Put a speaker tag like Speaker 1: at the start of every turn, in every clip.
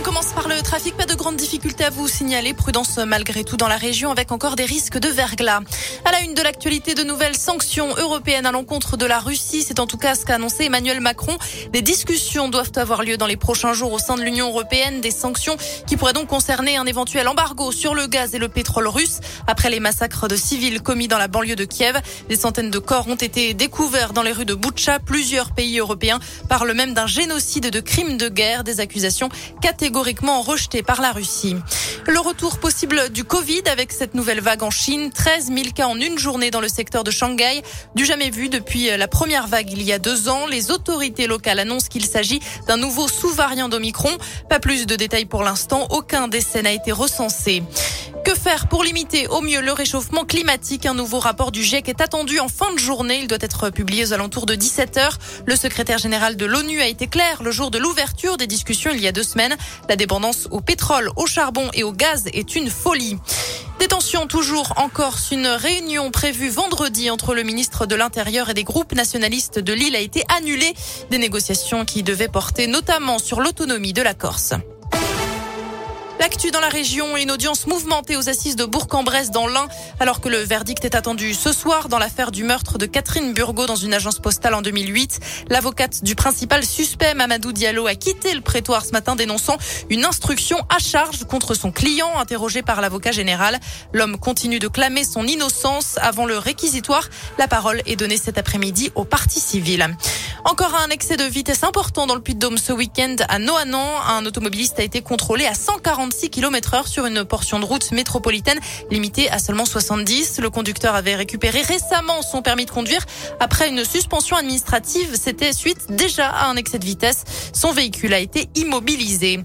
Speaker 1: On commence par le trafic. Pas de grandes difficultés à vous signaler. Prudence malgré tout dans la région avec encore des risques de verglas. À la une de l'actualité, de nouvelles sanctions européennes à l'encontre de la Russie. C'est en tout cas ce qu'a annoncé Emmanuel Macron. Des discussions doivent avoir lieu dans les prochains jours au sein de l'Union européenne. Des sanctions qui pourraient donc concerner un éventuel embargo sur le gaz et le pétrole russe. Après les massacres de civils commis dans la banlieue de Kiev, des centaines de corps ont été découverts dans les rues de Boutcha. Plusieurs pays européens parlent même d'un génocide de crimes de guerre. Des accusations catégoriquement rejeté par la Russie. Le retour possible du Covid avec cette nouvelle vague en Chine. 13 000 cas en une journée dans le secteur de Shanghai. Du jamais vu depuis la première vague il y a deux ans. Les autorités locales annoncent qu'il s'agit d'un nouveau sous-variant d'Omicron. Pas plus de détails pour l'instant. Aucun décès n'a été recensé. Que faire pour limiter au mieux le réchauffement climatique? Un nouveau rapport du GIEC est attendu en fin de journée. Il doit être publié aux alentours de 17 heures. Le secrétaire général de l'ONU a été clair le jour de l'ouverture des discussions il y a deux semaines. La dépendance au pétrole, au charbon et au gaz est une folie. Détention toujours en Corse. Une réunion prévue vendredi entre le ministre de l'Intérieur et des groupes nationalistes de l'île a été annulée. Des négociations qui devaient porter notamment sur l'autonomie de la Corse. L'actu dans la région, une audience mouvementée aux assises de Bourg-en-Bresse dans l'Ain, alors que le verdict est attendu ce soir dans l'affaire du meurtre de Catherine Burgot dans une agence postale en 2008. L'avocate du principal suspect, Mamadou Diallo, a quitté le prétoire ce matin dénonçant une instruction à charge contre son client interrogé par l'avocat général. L'homme continue de clamer son innocence avant le réquisitoire. La parole est donnée cet après-midi au parti civil. Encore un excès de vitesse important dans le Puy-de-Dôme ce week-end à Noanan. Un automobiliste a été contrôlé à 146 km heure sur une portion de route métropolitaine limitée à seulement 70. Le conducteur avait récupéré récemment son permis de conduire après une suspension administrative. C'était suite déjà à un excès de vitesse. Son véhicule a été immobilisé.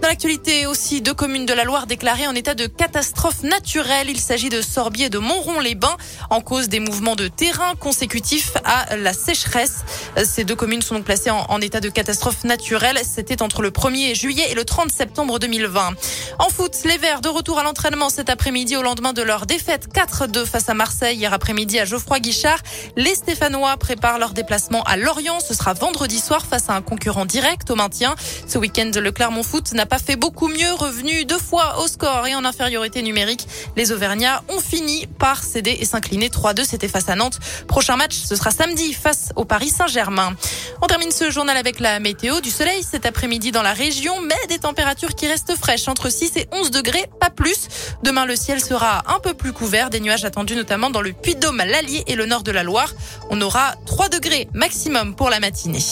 Speaker 1: Dans l'actualité aussi, deux communes de la Loire déclarées en état de catastrophe naturelle. Il s'agit de Sorbier et de Montron-les-Bains en cause des mouvements de terrain consécutifs à la sécheresse. Ces deux communes sont donc placées en, en état de catastrophe naturelle. C'était entre le 1er juillet et le 30 septembre 2020. En foot, les Verts de retour à l'entraînement cet après-midi au lendemain de leur défaite 4-2 face à Marseille hier après-midi à Geoffroy Guichard. Les Stéphanois préparent leur déplacement à Lorient. Ce sera vendredi soir face à un concurrent direct au maintien. Ce week-end, le Clermont Foot n'a pas fait beaucoup mieux, revenu deux fois au score et en infériorité numérique. Les Auvergnats ont fini par céder et s'incliner 3-2. C'était face à Nantes. Prochain match, ce sera samedi face au Paris Saint-Germain. On termine ce journal avec la météo du soleil cet après-midi dans la région, mais des températures qui restent fraîches entre 6 et 11 degrés, pas plus. Demain, le ciel sera un peu plus couvert, des nuages attendus notamment dans le Puy-de-Dôme, l'Allier et le nord de la Loire. On aura 3 degrés maximum pour la matinée.